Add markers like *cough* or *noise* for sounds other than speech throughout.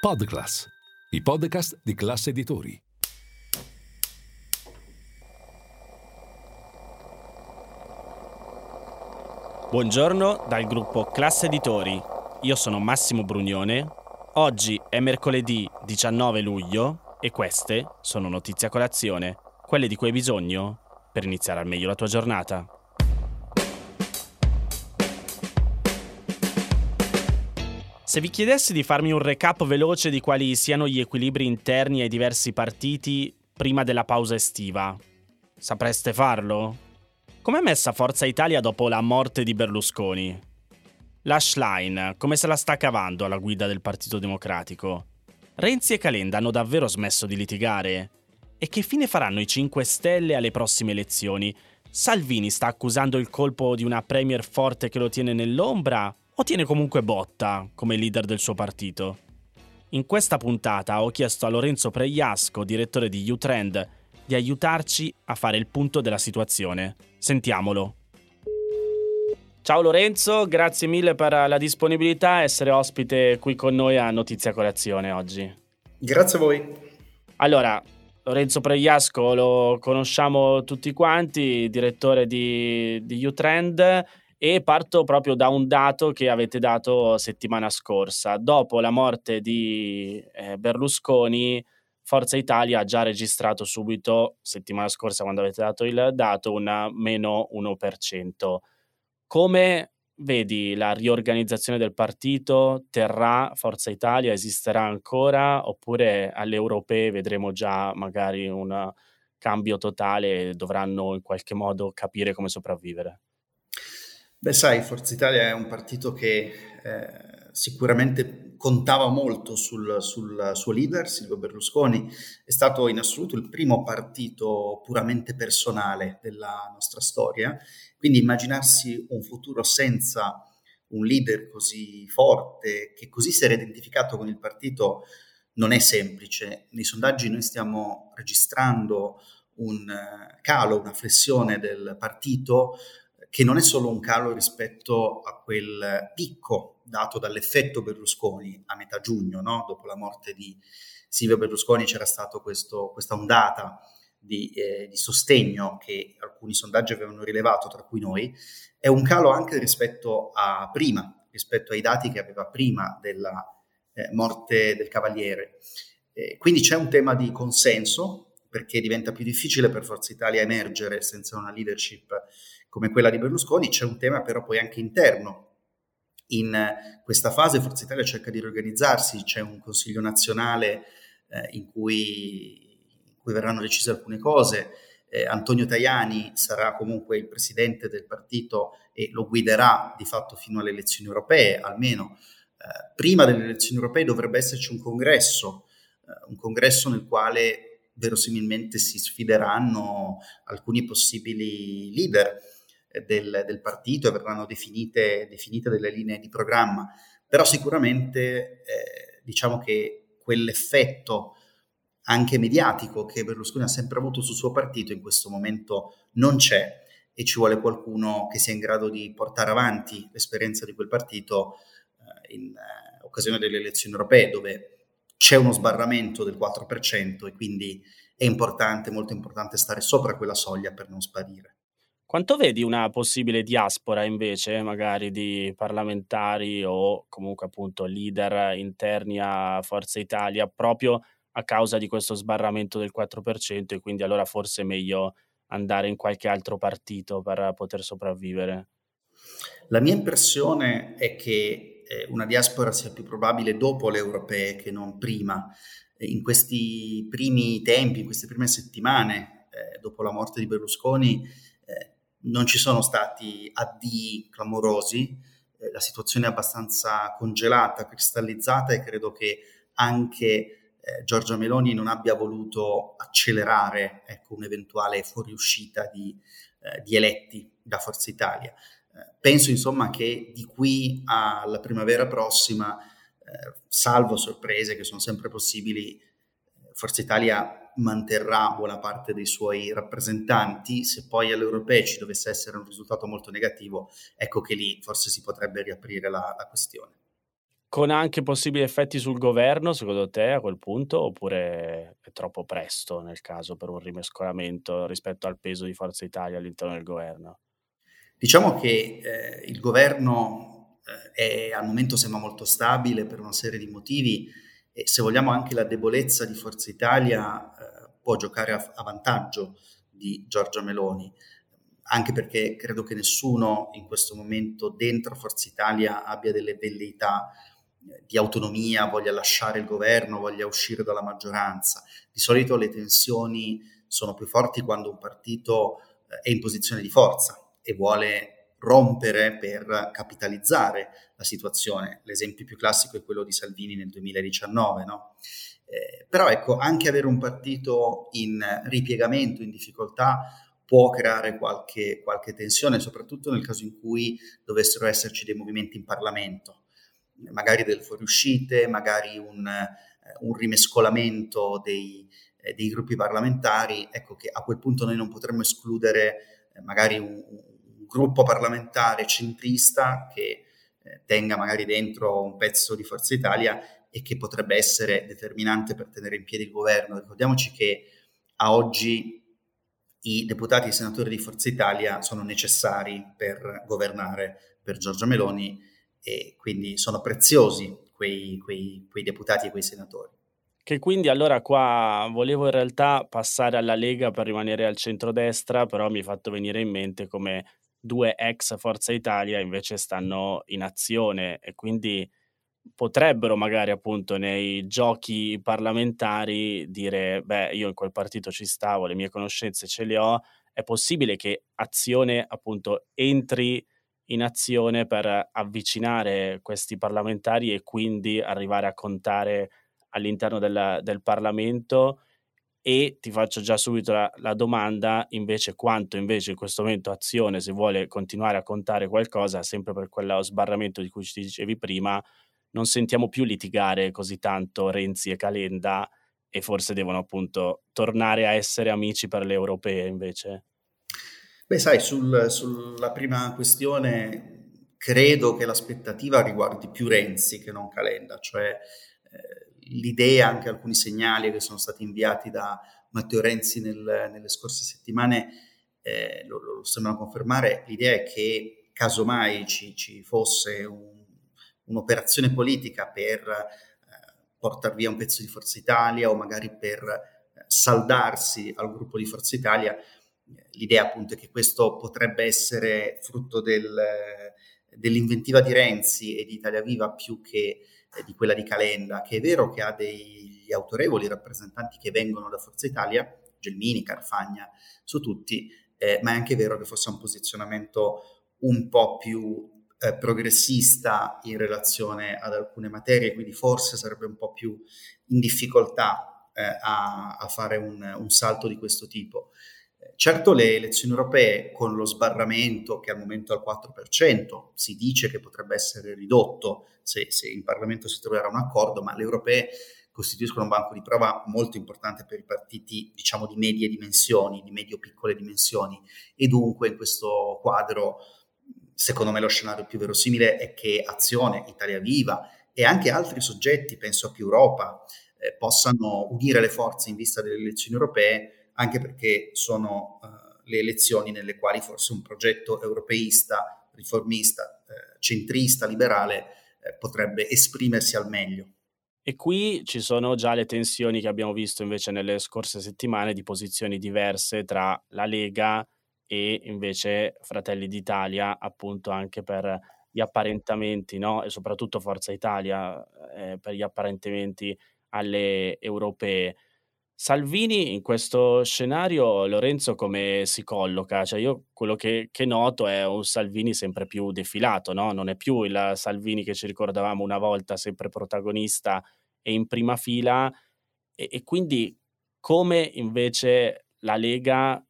Podclass, i podcast di classe editori. Buongiorno dal gruppo Classe Editori. Io sono Massimo Brugnone. Oggi è mercoledì 19 luglio e queste sono notizie a colazione, quelle di cui hai bisogno per iniziare al meglio la tua giornata. Se vi chiedessi di farmi un recap veloce di quali siano gli equilibri interni ai diversi partiti prima della pausa estiva, sapreste farlo? Com'è messa Forza Italia dopo la morte di Berlusconi? La Schlein, come se la sta cavando alla guida del Partito Democratico? Renzi e Calenda hanno davvero smesso di litigare? E che fine faranno i 5 Stelle alle prossime elezioni? Salvini sta accusando il colpo di una premier forte che lo tiene nell'ombra o tiene comunque botta come leader del suo partito? In questa puntata ho chiesto a Lorenzo Pregliasco, direttore di U-Trend, di aiutarci a fare il punto della situazione. Sentiamolo. Ciao Lorenzo, grazie mille per la disponibilità e essere ospite qui con noi a Notizia Colazione oggi. Grazie a voi. Allora, Lorenzo Pregliasco lo conosciamo tutti quanti, direttore di, di U-Trend e parto proprio da un dato che avete dato settimana scorsa. Dopo la morte di eh, Berlusconi, Forza Italia ha già registrato subito, settimana scorsa quando avete dato il dato, un meno 1%. Come vedi la riorganizzazione del partito? Terrà Forza Italia? Esisterà ancora? Oppure alle europee vedremo già magari un cambio totale e dovranno in qualche modo capire come sopravvivere? Beh, sai, Forza Italia è un partito che eh, sicuramente contava molto sul, sul, suo leader, Silvio Berlusconi. È stato in assoluto il primo partito puramente personale della nostra storia. Quindi immaginarsi un futuro senza un leader così forte, che così si era identificato con il partito, non è semplice. Nei sondaggi noi stiamo registrando un eh, calo, una flessione del partito che non è solo un calo rispetto a quel picco dato dall'effetto Berlusconi a metà giugno, no? dopo la morte di Silvio Berlusconi c'era stata questa ondata di, eh, di, sostegno che alcuni sondaggi avevano rilevato, tra cui noi, è un calo anche rispetto a prima, rispetto ai dati che aveva prima della eh, morte del Cavaliere. Eh, quindi c'è un tema di consenso, perché diventa più difficile per Forza Italia emergere senza una leadership come quella di Berlusconi, c'è un tema però poi anche interno. In questa fase Forza Italia cerca di riorganizzarsi, c'è un Consiglio nazionale eh, in, cui, in, cui, verranno decise alcune cose. Eh, Antonio Tajani sarà comunque il presidente del partito e lo guiderà di fatto fino alle elezioni europee, almeno. Eh, prima delle elezioni europee dovrebbe esserci un congresso, eh, un congresso nel quale verosimilmente si sfideranno alcuni possibili leader del, del partito e verranno definite, definite, delle linee di programma, però sicuramente eh, diciamo che quell'effetto anche mediatico che Berlusconi ha sempre avuto sul suo partito in questo momento non c'è e ci vuole qualcuno che sia in grado di portare avanti l'esperienza di quel partito eh, in eh, occasione delle elezioni europee dove c'è uno sbarramento del 4% e quindi è importante, molto importante stare sopra quella soglia per non sparire. Quanto vedi una possibile diaspora invece, magari di parlamentari o comunque appunto leader interni a Forza Italia, proprio a causa di questo sbarramento del 4% e quindi allora forse è meglio andare in qualche altro partito per poter sopravvivere? La mia impressione è che una diaspora sia più probabile dopo le europee che non prima. In questi primi tempi, in queste prime settimane, eh, dopo la morte di Berlusconi, eh, non ci sono stati addii clamorosi, eh, la situazione è abbastanza congelata, cristallizzata e credo che anche eh, Giorgia Meloni non abbia voluto accelerare ecco, un'eventuale fuoriuscita di, eh, di, eletti da Forza Italia. Penso insomma che di qui alla primavera prossima, eh, salvo sorprese che sono sempre possibili, Forza Italia manterrà buona parte dei suoi rappresentanti, se poi all'europeo ci dovesse essere un risultato molto negativo, ecco che lì forse si potrebbe riaprire la, la questione. con anche possibili effetti sul governo, secondo te, a quel punto, oppure è troppo presto nel caso per un rimescolamento rispetto al peso di Forza Italia all'interno del governo? Diciamo che eh, il governo eh, è, al momento sembra molto stabile per una serie di motivi e se vogliamo anche la debolezza di Forza Italia eh, può giocare a, a vantaggio di Giorgia Meloni anche perché credo che nessuno in questo momento dentro Forza Italia abbia delle velleità di autonomia, voglia lasciare il governo, voglia uscire dalla maggioranza. Di solito le tensioni sono più forti quando un partito eh, è in posizione di forza e vuole rompere per capitalizzare la situazione. L'esempio più classico è quello di Salvini nel 2019, no? eh, però ecco, anche avere un partito in ripiegamento, in difficoltà, può creare qualche, qualche tensione, soprattutto nel caso in cui dovessero esserci dei movimenti in Parlamento magari del fuoriuscite, magari un, eh, un rimescolamento dei, eh, dei, gruppi parlamentari, ecco che a quel punto noi non potremmo escludere eh, magari un, gruppo parlamentare centrista che eh, tenga magari dentro un pezzo di Forza Italia e che potrebbe essere determinante per tenere in piedi il governo. Ricordiamoci che a oggi i deputati e i senatori di Forza Italia sono necessari per governare per Giorgia Meloni e quindi sono preziosi quei, quei, quei deputati e quei senatori. Che quindi allora qua volevo in realtà passare alla Lega per rimanere al centrodestra, però mi è fatto venire in mente come due ex Forza Italia invece stanno in azione e quindi potrebbero magari appunto nei giochi parlamentari dire beh io in quel partito ci stavo, le mie conoscenze ce le ho, è possibile che azione appunto entri in azione per avvicinare questi parlamentari e quindi arrivare a contare all'interno del, del Parlamento e ti faccio già subito la, la, domanda invece quanto invece in questo momento azione se vuole continuare a contare qualcosa sempre per quello sbarramento di cui ci dicevi prima non sentiamo più litigare così tanto Renzi e Calenda e forse devono appunto tornare a essere amici per le europee invece? Beh, sai, sul, sulla prima questione credo che l'aspettativa riguardi più Renzi che non Calenda, cioè eh, l'idea, anche alcuni segnali che sono stati inviati da Matteo Renzi nel, nelle scorse settimane eh, lo, lo, sembrano confermare, l'idea è che casomai ci, ci fosse un, un'operazione politica per eh, portare via un pezzo di Forza Italia o magari per eh, saldarsi al gruppo di Forza Italia, l'idea appunto è che questo potrebbe essere frutto del, dell'inventiva di Renzi e di Italia Viva più che di quella di Calenda, che è vero che ha degli autorevoli rappresentanti che vengono da Forza Italia, Gelmini, Carfagna, su tutti, eh, ma è anche vero che fosse un posizionamento un po' più eh, progressista in relazione ad alcune materie, quindi forse sarebbe un po' più in difficoltà eh, a, a, fare un, un salto di questo tipo. Certo le elezioni europee con lo sbarramento che al momento è al 4%, si dice che potrebbe essere ridotto se, se in Parlamento si troverà un accordo, ma le europee costituiscono un banco di prova molto importante per i partiti, diciamo, di medie dimensioni, di medio-piccole dimensioni. E dunque in questo quadro, secondo me lo scenario più verosimile è che Azione, Italia Viva e anche altri soggetti, penso a più Europa, eh, possano unire le forze in vista delle elezioni europee anche perché sono uh, le elezioni nelle quali forse un progetto europeista, riformista, eh, centrista, liberale eh, potrebbe esprimersi al meglio. E qui ci sono già le tensioni che abbiamo visto invece nelle scorse settimane di posizioni diverse tra la Lega e invece Fratelli d'Italia, appunto anche per gli apparentamenti, no? e soprattutto Forza Italia eh, per gli apparentamenti alle europee. Salvini in questo scenario, Lorenzo, come si colloca? Cioè io quello che, che noto è un Salvini sempre più defilato, no? Non è più il Salvini che ci ricordavamo una volta, sempre protagonista e in prima fila. E, e quindi come invece la Lega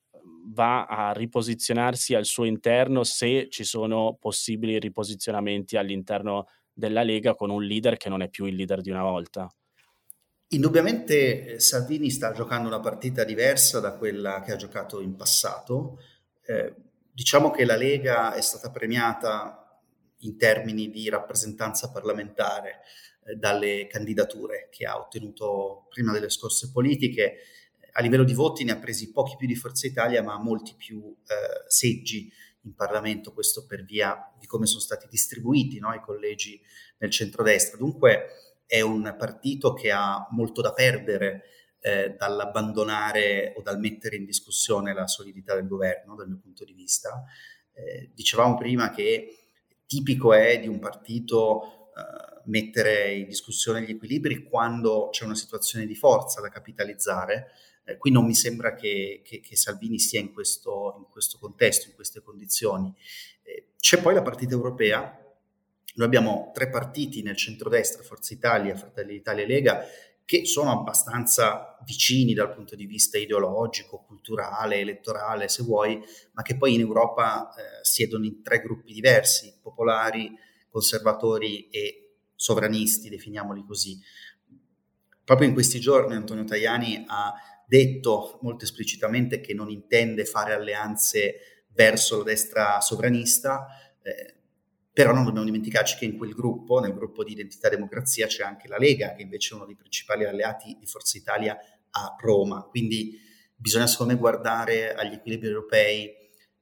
va a riposizionarsi al suo interno se ci sono possibili riposizionamenti all'interno della Lega con un leader che non è più il leader di una volta? Indubbiamente eh, Salvini sta giocando una partita diversa da quella che ha giocato in passato. Eh, diciamo che la Lega è stata premiata in termini di rappresentanza parlamentare eh, dalle candidature che ha ottenuto prima delle scorse politiche. A livello di voti ne ha presi pochi più di Forza Italia, ma molti più eh, seggi in Parlamento, questo per via di come sono stati distribuiti no, i collegi nel centrodestra. Dunque è un partito che ha molto da perdere eh, dall'abbandonare o dal mettere in discussione la solidità del governo, dal mio punto di vista. Eh, dicevamo prima che tipico è di un partito eh, mettere in discussione gli equilibri quando c'è una situazione di forza da capitalizzare. Eh, qui non mi sembra che, che, che Salvini sia in questo, in questo, contesto, in queste condizioni. Eh, c'è poi la partita europea. Noi abbiamo tre partiti nel centrodestra, Forza Italia, Fratelli d'Italia e Lega, che sono abbastanza vicini dal punto di vista ideologico, culturale, elettorale, se vuoi, ma che poi in Europa eh, siedono in tre gruppi diversi, popolari, conservatori e sovranisti, definiamoli così. Proprio in questi giorni Antonio Tajani ha detto molto esplicitamente che non intende fare alleanze verso la destra sovranista, eh, però non dobbiamo dimenticarci che in quel gruppo, nel gruppo di Identità e Democrazia, c'è anche la Lega, che invece è uno dei principali alleati di Forza Italia a Roma. Quindi bisogna secondo me guardare agli equilibri europei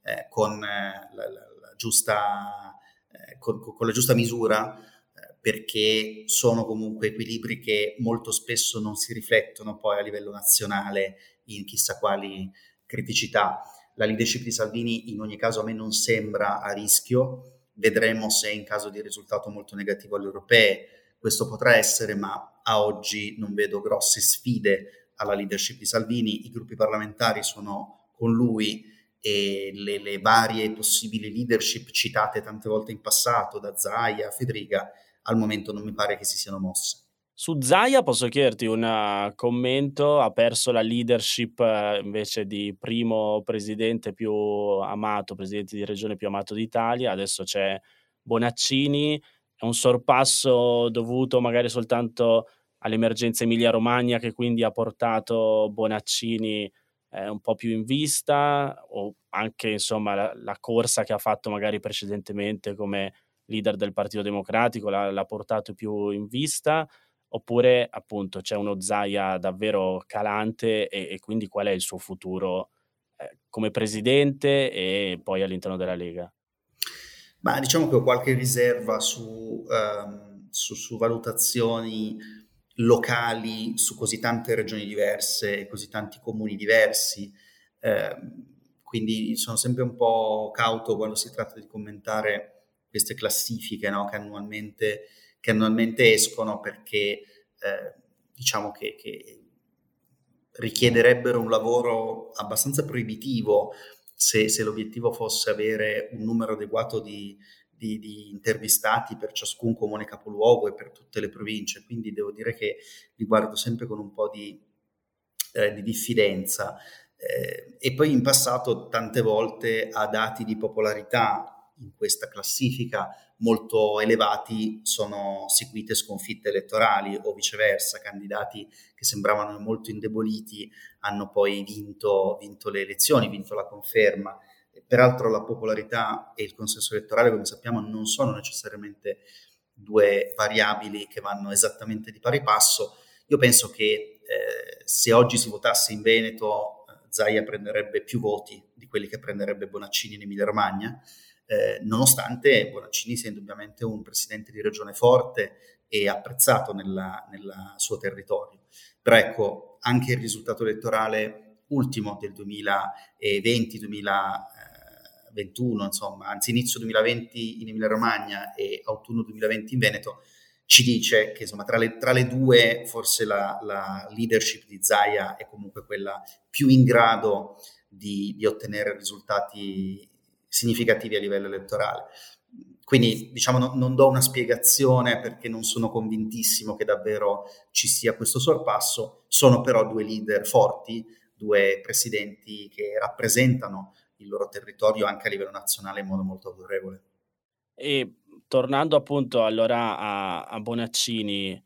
eh, con, eh, la, la, la giusta, eh, con, con, la giusta misura, eh, perché sono comunque equilibri che molto spesso non si riflettono poi a livello nazionale in chissà quali criticità. La leadership di Salvini in ogni caso a me non sembra a rischio, Vedremo se in caso di risultato molto negativo alle europee questo potrà essere, ma a oggi non vedo grosse sfide alla leadership di Salvini. I gruppi parlamentari sono con lui e le, le varie possibili leadership citate tante volte in passato, da Zaia Federica, al momento non mi pare che si siano mosse. Su Zaia posso chiederti un uh, commento, ha perso la leadership uh, invece di primo presidente più amato, presidente di regione più amato d'Italia, adesso c'è Bonaccini, è un sorpasso dovuto magari soltanto all'emergenza Emilia-Romagna che quindi ha portato Bonaccini eh, un po' più in vista o anche insomma la, la, corsa che ha fatto magari precedentemente come leader del Partito Democratico l'ha, l'ha portato più in vista oppure appunto c'è uno Zaia davvero calante e, e quindi qual è il suo futuro eh, come presidente e poi all'interno della Lega? Ma diciamo che ho qualche riserva su, um, su, su valutazioni locali su così tante regioni diverse e così tanti comuni diversi. Eh, quindi sono sempre un po' cauto quando si tratta di commentare queste classifiche no? che annualmente che annualmente escono perché eh, diciamo che, che, richiederebbero un lavoro abbastanza proibitivo se, se, l'obiettivo fosse avere un numero adeguato di, di, di, intervistati per ciascun comune capoluogo e per tutte le province. Quindi devo dire che li guardo sempre con un po' di, eh, di diffidenza. Eh, e poi in passato tante volte a dati di popolarità in questa classifica molto elevati sono seguite sconfitte elettorali o viceversa, candidati che sembravano molto indeboliti hanno poi vinto, vinto le elezioni, vinto la conferma. Peraltro la popolarità e il consenso elettorale, come sappiamo, non sono necessariamente due variabili che vanno esattamente di pari passo. Io penso che eh, se oggi si votasse in Veneto, eh, Zaia prenderebbe più voti di quelli che prenderebbe Bonaccini in Emilia-Romagna eh, nonostante Bonaccini sia indubbiamente un presidente di regione forte e apprezzato nel suo territorio. Però ecco, anche il risultato elettorale ultimo del 2020-2021, insomma, anzi inizio 2020 in Emilia Romagna e autunno 2020 in Veneto, ci dice che insomma, tra, le, tra le due forse la, la, leadership di Zaia è comunque quella più in grado di, di ottenere risultati significativi a livello elettorale. Quindi diciamo no, non do una spiegazione perché non sono convintissimo che davvero ci sia questo sorpasso, sono però due leader forti, due presidenti che rappresentano il loro territorio anche a livello nazionale in modo molto autorevole. E tornando appunto allora a, a Bonaccini,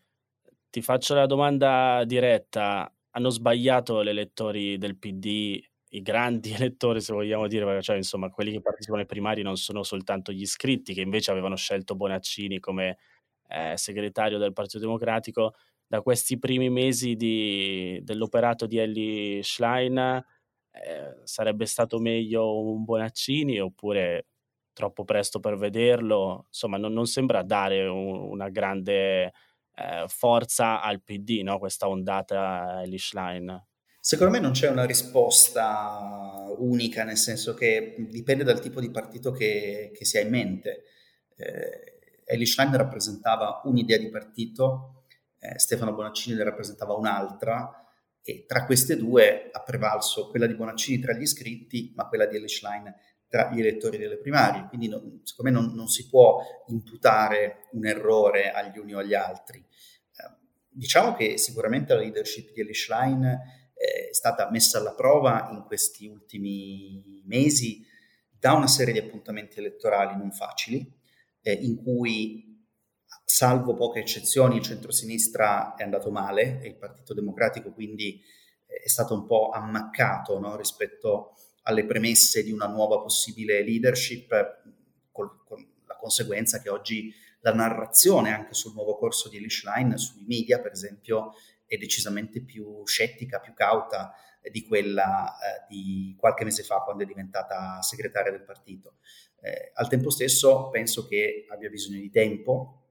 ti faccio la domanda diretta, hanno sbagliato gli elettori del PD i grandi *laughs* elettori, se vogliamo dire, cioè insomma quelli che partecipano ai primari non sono soltanto gli iscritti, che invece avevano scelto Bonaccini come eh, segretario del Partito Democratico, da questi primi mesi di, dell'operato di Ellie Schlein eh, sarebbe stato meglio un Bonaccini oppure troppo presto per vederlo? Insomma, non, non sembra dare un, una grande eh, forza al PD, no? questa ondata Ellie Schlein. Secondo me non c'è una risposta unica, nel senso che dipende dal tipo di partito che, che si ha in mente. Eh, Ellie Schlein rappresentava un'idea di partito, eh, Stefano Bonaccini ne rappresentava un'altra, e tra queste due ha prevalso quella di Bonaccini tra gli iscritti, ma quella di Ellie Schlein tra gli elettori delle primarie. Quindi non, secondo me non, non, si può imputare un errore agli uni o agli altri. Eh, diciamo che sicuramente la leadership di Ellie Schlein è stata messa alla prova in questi ultimi mesi da una serie di appuntamenti elettorali non facili, eh, in cui, salvo poche eccezioni, il centrosinistra è andato male e il Partito Democratico quindi è stato un po' ammaccato no, rispetto alle premesse di una nuova possibile leadership, col, con la conseguenza che oggi la narrazione anche sul nuovo corso di Elish Line sui media, per esempio, è decisamente più scettica, più cauta di quella eh, di qualche mese fa quando è diventata segretaria del partito. Eh, al tempo stesso penso che abbia bisogno di tempo,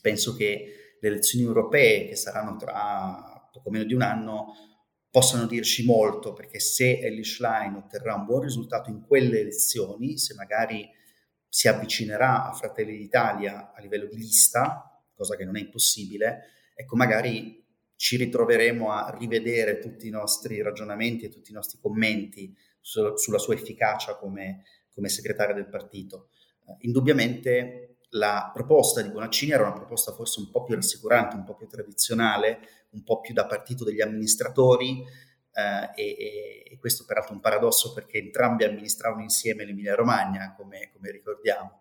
penso che le elezioni europee che saranno tra poco meno di un anno possano dirci molto perché se Ellie Schlein otterrà un buon risultato in quelle elezioni, se magari si avvicinerà a Fratelli d'Italia a livello di lista, cosa che non è impossibile, ecco magari ci ritroveremo a rivedere tutti i nostri ragionamenti e tutti i nostri commenti su, sulla sua efficacia come, come segretaria del partito. Uh, indubbiamente la proposta di Bonaccini era una proposta forse un po' più rassicurante, un po' più tradizionale, un po' più da partito degli amministratori uh, e, e, questo peraltro è un paradosso perché entrambi amministravano insieme l'Emilia Romagna, come, come ricordiamo.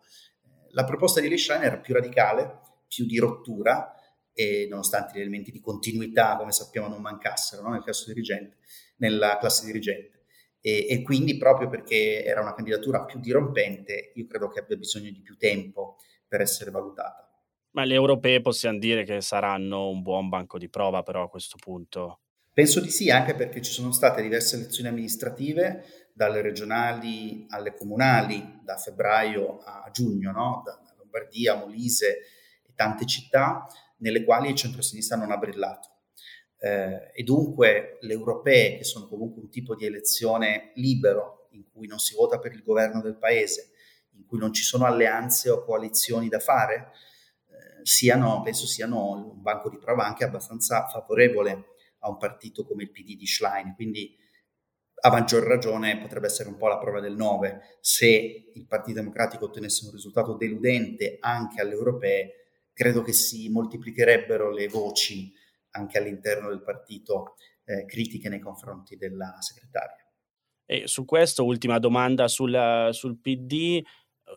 La proposta di Lischlein era più radicale, più di rottura, e nonostante gli elementi di continuità, come sappiamo, non mancassero no? nel dirigente, nella classe dirigente. E, e, quindi proprio perché era una candidatura più dirompente, io credo che abbia bisogno di più tempo per essere valutata. Ma le europee possiamo dire che saranno un buon banco di prova però a questo punto? Penso di sì, anche perché ci sono state diverse elezioni amministrative, dalle regionali alle comunali, da febbraio a giugno, no? da Lombardia, Molise e tante città nelle quali il centro-sinistra non ha brillato. Eh, e dunque le europee, che sono comunque un tipo di elezione libero, in cui non si vota per il governo del paese, in cui non ci sono alleanze o coalizioni da fare, eh, siano, penso siano un banco di prova anche abbastanza favorevole a un partito come il PD di Schlein. Quindi a maggior ragione potrebbe essere un po' la prova del 9 se il Partito Democratico ottenesse un risultato deludente anche alle europee credo che si moltiplicherebbero le voci anche all'interno del partito eh, critiche nei confronti della segretaria. E su questo, ultima domanda sul, sul PD,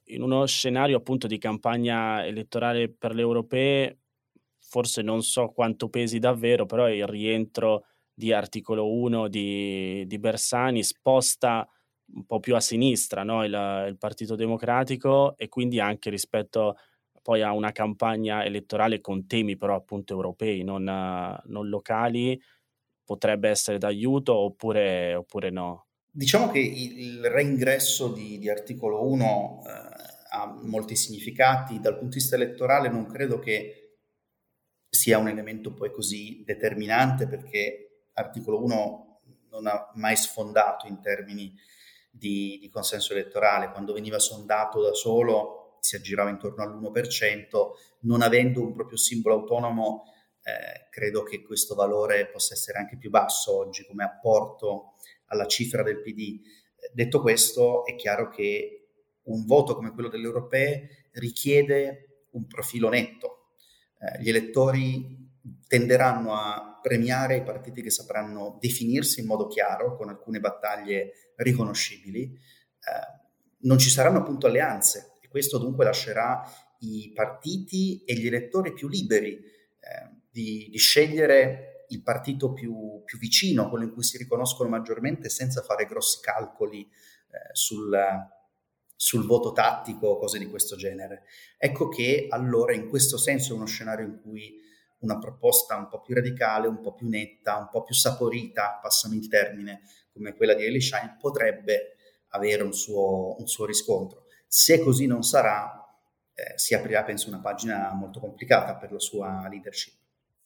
in uno scenario appunto di campagna elettorale per le europee, forse non so quanto pesi davvero, però il rientro di articolo 1 di, di Bersani sposta un po' più a sinistra no? il, il Partito Democratico e quindi anche rispetto poi ha una campagna elettorale con temi però appunto europei, non, non locali, potrebbe essere d'aiuto oppure, oppure, no? Diciamo che il reingresso di, di articolo 1 eh, ha molti significati, dal punto di vista elettorale non credo che sia un elemento poi così determinante perché articolo 1 non ha mai sfondato in termini di, di consenso elettorale, quando veniva sondato da solo si aggirava intorno all'1%, non avendo un proprio simbolo autonomo, eh, credo che questo valore possa essere anche più basso oggi come apporto alla cifra del PD. Detto questo, è chiaro che un voto come quello delle europee richiede un profilo netto. Eh, gli elettori tenderanno a premiare i partiti che sapranno definirsi in modo chiaro, con alcune battaglie riconoscibili. Eh, non ci saranno appunto alleanze questo dunque lascerà i partiti e gli elettori più liberi eh, di, di, scegliere il partito più, più, vicino, quello in cui si riconoscono maggiormente senza fare grossi calcoli eh, sul, sul voto tattico o cose di questo genere. Ecco che allora in questo senso è uno scenario in cui una proposta un po' più radicale, un po' più netta, un po' più saporita, passami il termine, come quella di Ellie Shine, potrebbe avere un suo, un suo riscontro. Se così non sarà, eh, si aprirà, penso, una pagina molto complicata per la sua leadership.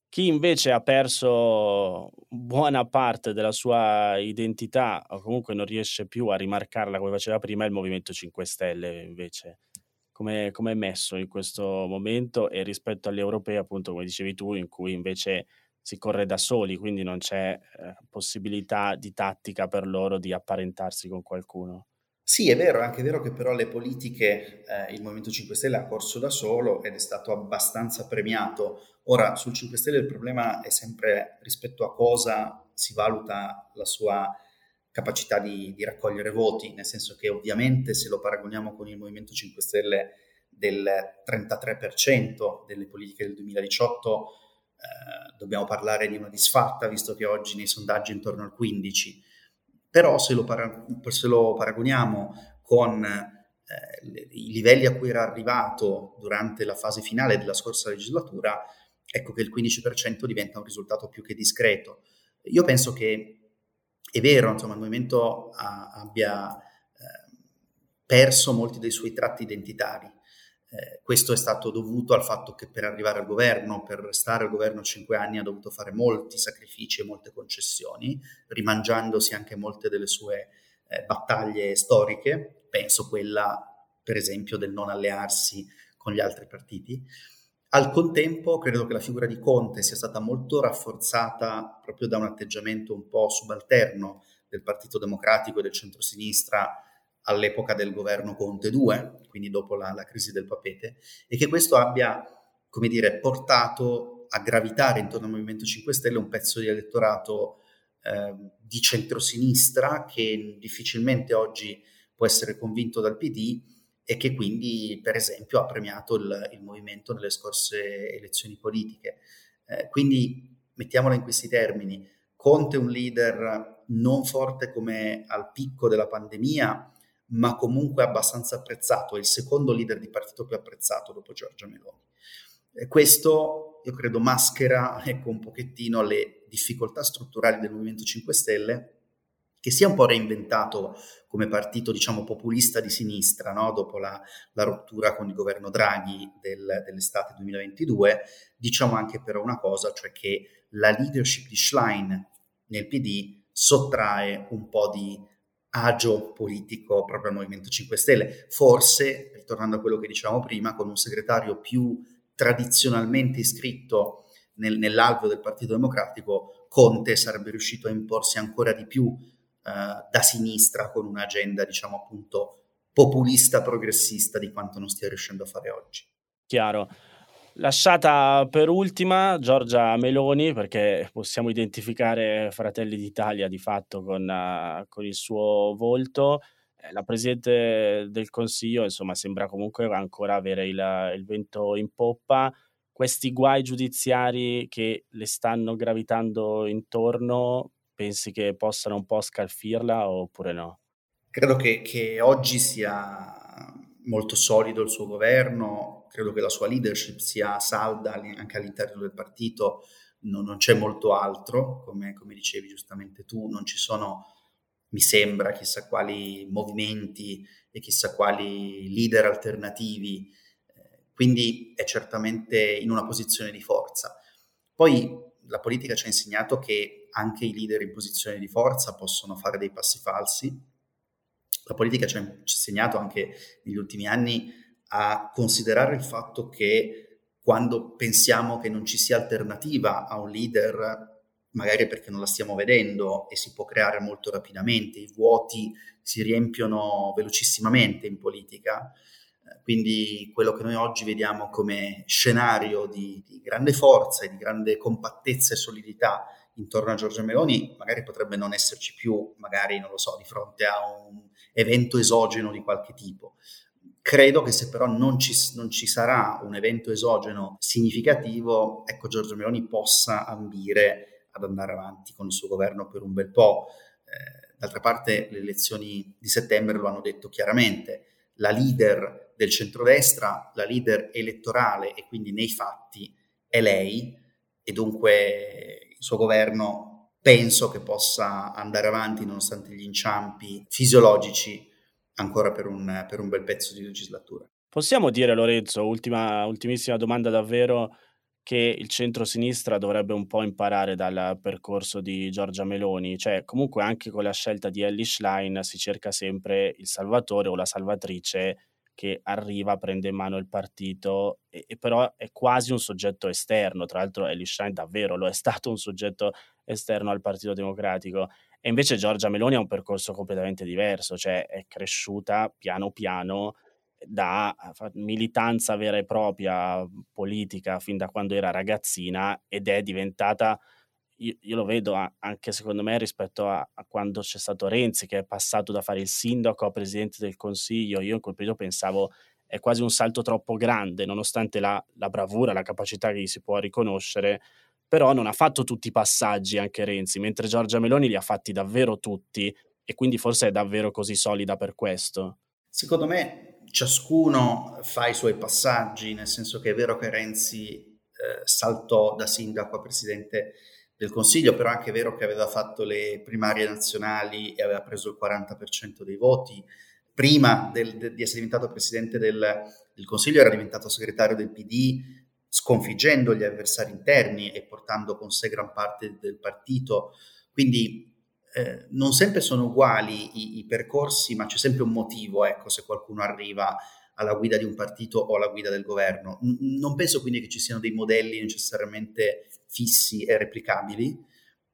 Chi invece ha perso buona parte della sua identità o comunque non riesce più a rimarcarla come faceva prima è il Movimento 5 Stelle invece. Come, è messo in questo momento e rispetto alle europee, appunto, come dicevi tu, in cui invece si corre da soli, quindi non c'è eh, possibilità di tattica per loro di apparentarsi con qualcuno. Sì, è vero, è anche vero che però le politiche eh, il Movimento 5 Stelle ha corso da solo ed è stato abbastanza premiato. Ora, sul 5 Stelle il problema è sempre rispetto a cosa si valuta la sua capacità di, di raccogliere voti, nel senso che ovviamente se lo paragoniamo con il Movimento 5 Stelle del 33% delle politiche del 2018, eh, dobbiamo parlare di una disfatta, visto che oggi nei sondaggi è intorno al 15%. Però se lo, para- se lo paragoniamo con eh, i livelli a cui era arrivato durante la fase finale della scorsa legislatura, ecco che il 15% diventa un risultato più che discreto. Io penso che è vero, insomma, il movimento ha, abbia eh, perso molti dei suoi tratti identitari, eh, questo è stato dovuto al fatto che per arrivare al governo, per stare al governo cinque anni, ha dovuto fare molti sacrifici e molte concessioni, rimangiandosi anche molte delle sue eh, battaglie storiche, penso quella per esempio del non allearsi con gli altri partiti. Al contempo credo che la figura di Conte sia stata molto rafforzata proprio da un atteggiamento un po' subalterno del Partito Democratico e del centrosinistra all'epoca del governo Conte 2, quindi dopo la, la crisi del papete, e che questo abbia, come dire, portato a gravitare intorno al Movimento 5 Stelle un pezzo di elettorato eh, di centrosinistra che difficilmente oggi può essere convinto dal PD e che quindi, per esempio, ha premiato il, il movimento nelle scorse elezioni politiche. Eh, quindi, mettiamola in questi termini, Conte è un leader non forte come al picco della pandemia, ma comunque abbastanza apprezzato, è il secondo leader di partito più apprezzato dopo Giorgia Meloni. E questo, io credo, maschera ecco, un pochettino le difficoltà strutturali del Movimento 5 Stelle, che si è un po' reinventato come partito, diciamo, populista di sinistra, no? dopo la, la, rottura con il governo Draghi del, dell'estate 2022, diciamo anche però una cosa, cioè che la leadership di Schlein nel PD sottrae un po' di agio politico proprio al Movimento 5 Stelle. Forse, ritornando a quello che dicevamo prima, con un segretario più tradizionalmente iscritto nel, nell'alveo del Partito Democratico, Conte sarebbe riuscito a imporsi ancora di più eh, da sinistra con un'agenda, diciamo appunto, populista progressista di quanto non stia riuscendo a fare oggi. Chiaro. Lasciata per ultima Giorgia Meloni, perché possiamo identificare Fratelli d'Italia di fatto con, uh, con il suo volto. Eh, la Presidente del Consiglio, insomma, sembra comunque ancora avere il, il vento in poppa. Questi guai giudiziari che le stanno gravitando intorno, pensi che possano un po' scalfirla oppure no? Credo che, che oggi sia molto solido il suo governo, credo che la sua leadership sia salda anche all'interno del partito, non, non c'è molto altro, come, come, dicevi giustamente tu, non ci sono, mi sembra, chissà quali movimenti e chissà quali leader alternativi, eh, quindi è certamente in una posizione di forza. Poi la politica ci ha insegnato che anche i leader in posizione di forza possono fare dei passi falsi, la politica ci ha insegnato anche negli ultimi anni a considerare il fatto che quando pensiamo che non ci sia alternativa a un leader, magari perché non la stiamo vedendo e si può creare molto rapidamente, i vuoti si riempiono velocissimamente in politica. Quindi quello che noi oggi vediamo come scenario di, di grande forza e di grande compattezza e solidità intorno a Giorgia Meloni magari potrebbe non esserci più, magari non lo so, di fronte a un evento esogeno di qualche tipo. Credo che se però non ci, non ci sarà un evento esogeno significativo, ecco Giorgio Meloni possa ambire ad andare avanti con il suo governo per un bel po'. Eh, d'altra parte le elezioni di settembre lo hanno detto chiaramente, la leader del centrodestra, la leader elettorale e quindi nei fatti è lei e dunque il suo governo penso che possa andare avanti nonostante gli inciampi fisiologici ancora per un, per un bel pezzo di legislatura. Possiamo dire Lorenzo, ultima, ultimissima domanda davvero, che il centro-sinistra dovrebbe un po' imparare dal percorso di Giorgia Meloni, cioè comunque anche con la scelta di Ellie Schlein si cerca sempre il salvatore o la salvatrice che arriva, prende in mano il partito, e, e però è quasi un soggetto esterno, tra l'altro Ellie Schlein davvero lo è stato un soggetto esterno al Partito Democratico, e invece Giorgia Meloni ha un percorso completamente diverso, cioè è cresciuta piano piano da militanza vera e propria politica fin da quando era ragazzina ed è diventata, io, io lo vedo anche secondo me rispetto a, a, quando c'è stato Renzi che è passato da fare il sindaco a presidente del consiglio, io in quel periodo pensavo è quasi un salto troppo grande, nonostante la, la bravura, la capacità che gli si può riconoscere, però non ha fatto tutti i passaggi anche Renzi, mentre Giorgia Meloni li ha fatti davvero tutti e quindi forse è davvero così solida per questo. Secondo me ciascuno fa i suoi passaggi, nel senso che è vero che Renzi eh, saltò da sindaco a presidente del Consiglio, però è anche vero che aveva fatto le primarie nazionali e aveva preso il 40% dei voti. Prima del, de, di essere diventato presidente del, del Consiglio era diventato segretario del PD, sconfiggendo gli avversari interni e portando con sé gran parte del partito. Quindi eh, non sempre sono uguali i, i, percorsi, ma c'è sempre un motivo, ecco, se qualcuno arriva alla guida di un partito o alla guida del governo. N- non penso quindi che ci siano dei modelli necessariamente fissi e replicabili,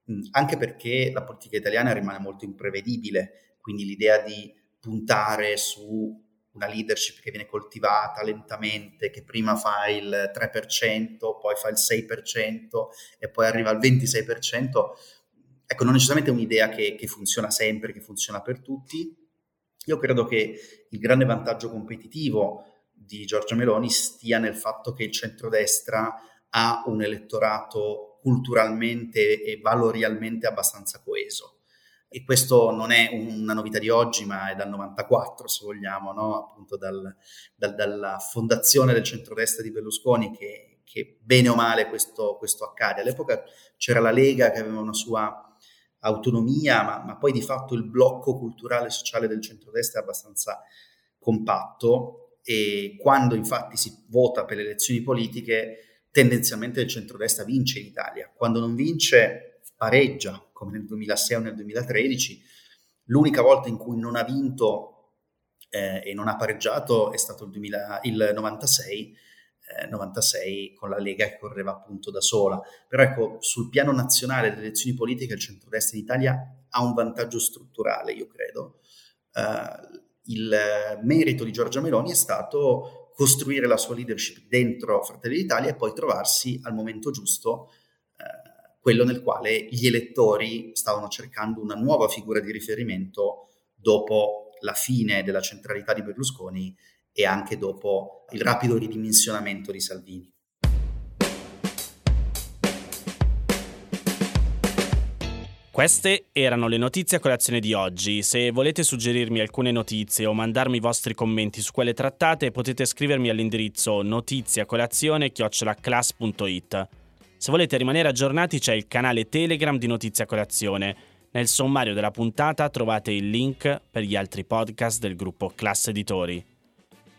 mh, anche perché la politica italiana rimane molto imprevedibile, quindi l'idea di puntare su una leadership che viene coltivata lentamente, che prima fa il 3%, poi fa il 6% e poi arriva al 26%, ecco, non necessariamente un'idea che, che funziona sempre, che funziona per tutti. Io credo che il grande vantaggio competitivo di Giorgia Meloni stia nel fatto che il centrodestra ha un elettorato culturalmente e valorialmente abbastanza coeso. E questo non è una novità di oggi, ma è dal 94, se vogliamo, no? appunto dal, dal, dalla fondazione del centrodestra di Berlusconi che, che bene o male questo, questo accade. All'epoca c'era la Lega che aveva una sua autonomia, ma, ma, poi di fatto il blocco culturale e sociale del centrodestra è abbastanza compatto e quando infatti si vota per le elezioni politiche tendenzialmente il centrodestra vince in Italia, quando non vince pareggia come nel 2006 o nel 2013, l'unica volta in cui non ha vinto eh, e non ha pareggiato è stato il, 2000, il 96 96 con la Lega che correva appunto da sola. Però ecco, sul piano nazionale delle elezioni politiche il centrodestra in Italia ha un vantaggio strutturale, io credo. Uh, il merito di Giorgia Meloni è stato costruire la sua leadership dentro Fratelli d'Italia e poi trovarsi al momento giusto uh, quello nel quale gli elettori stavano cercando una nuova figura di riferimento dopo la fine della centralità di Berlusconi e anche dopo il rapido ridimensionamento di Salvini. Queste erano le notizie a colazione di oggi. Se volete suggerirmi alcune notizie o mandarmi i vostri commenti su quelle trattate, potete scrivermi all'indirizzo notiziacolazione.it. Se volete rimanere aggiornati c'è il canale Telegram di Notizia Colazione. Nel sommario della puntata trovate il link per gli altri podcast del gruppo Classe Editori.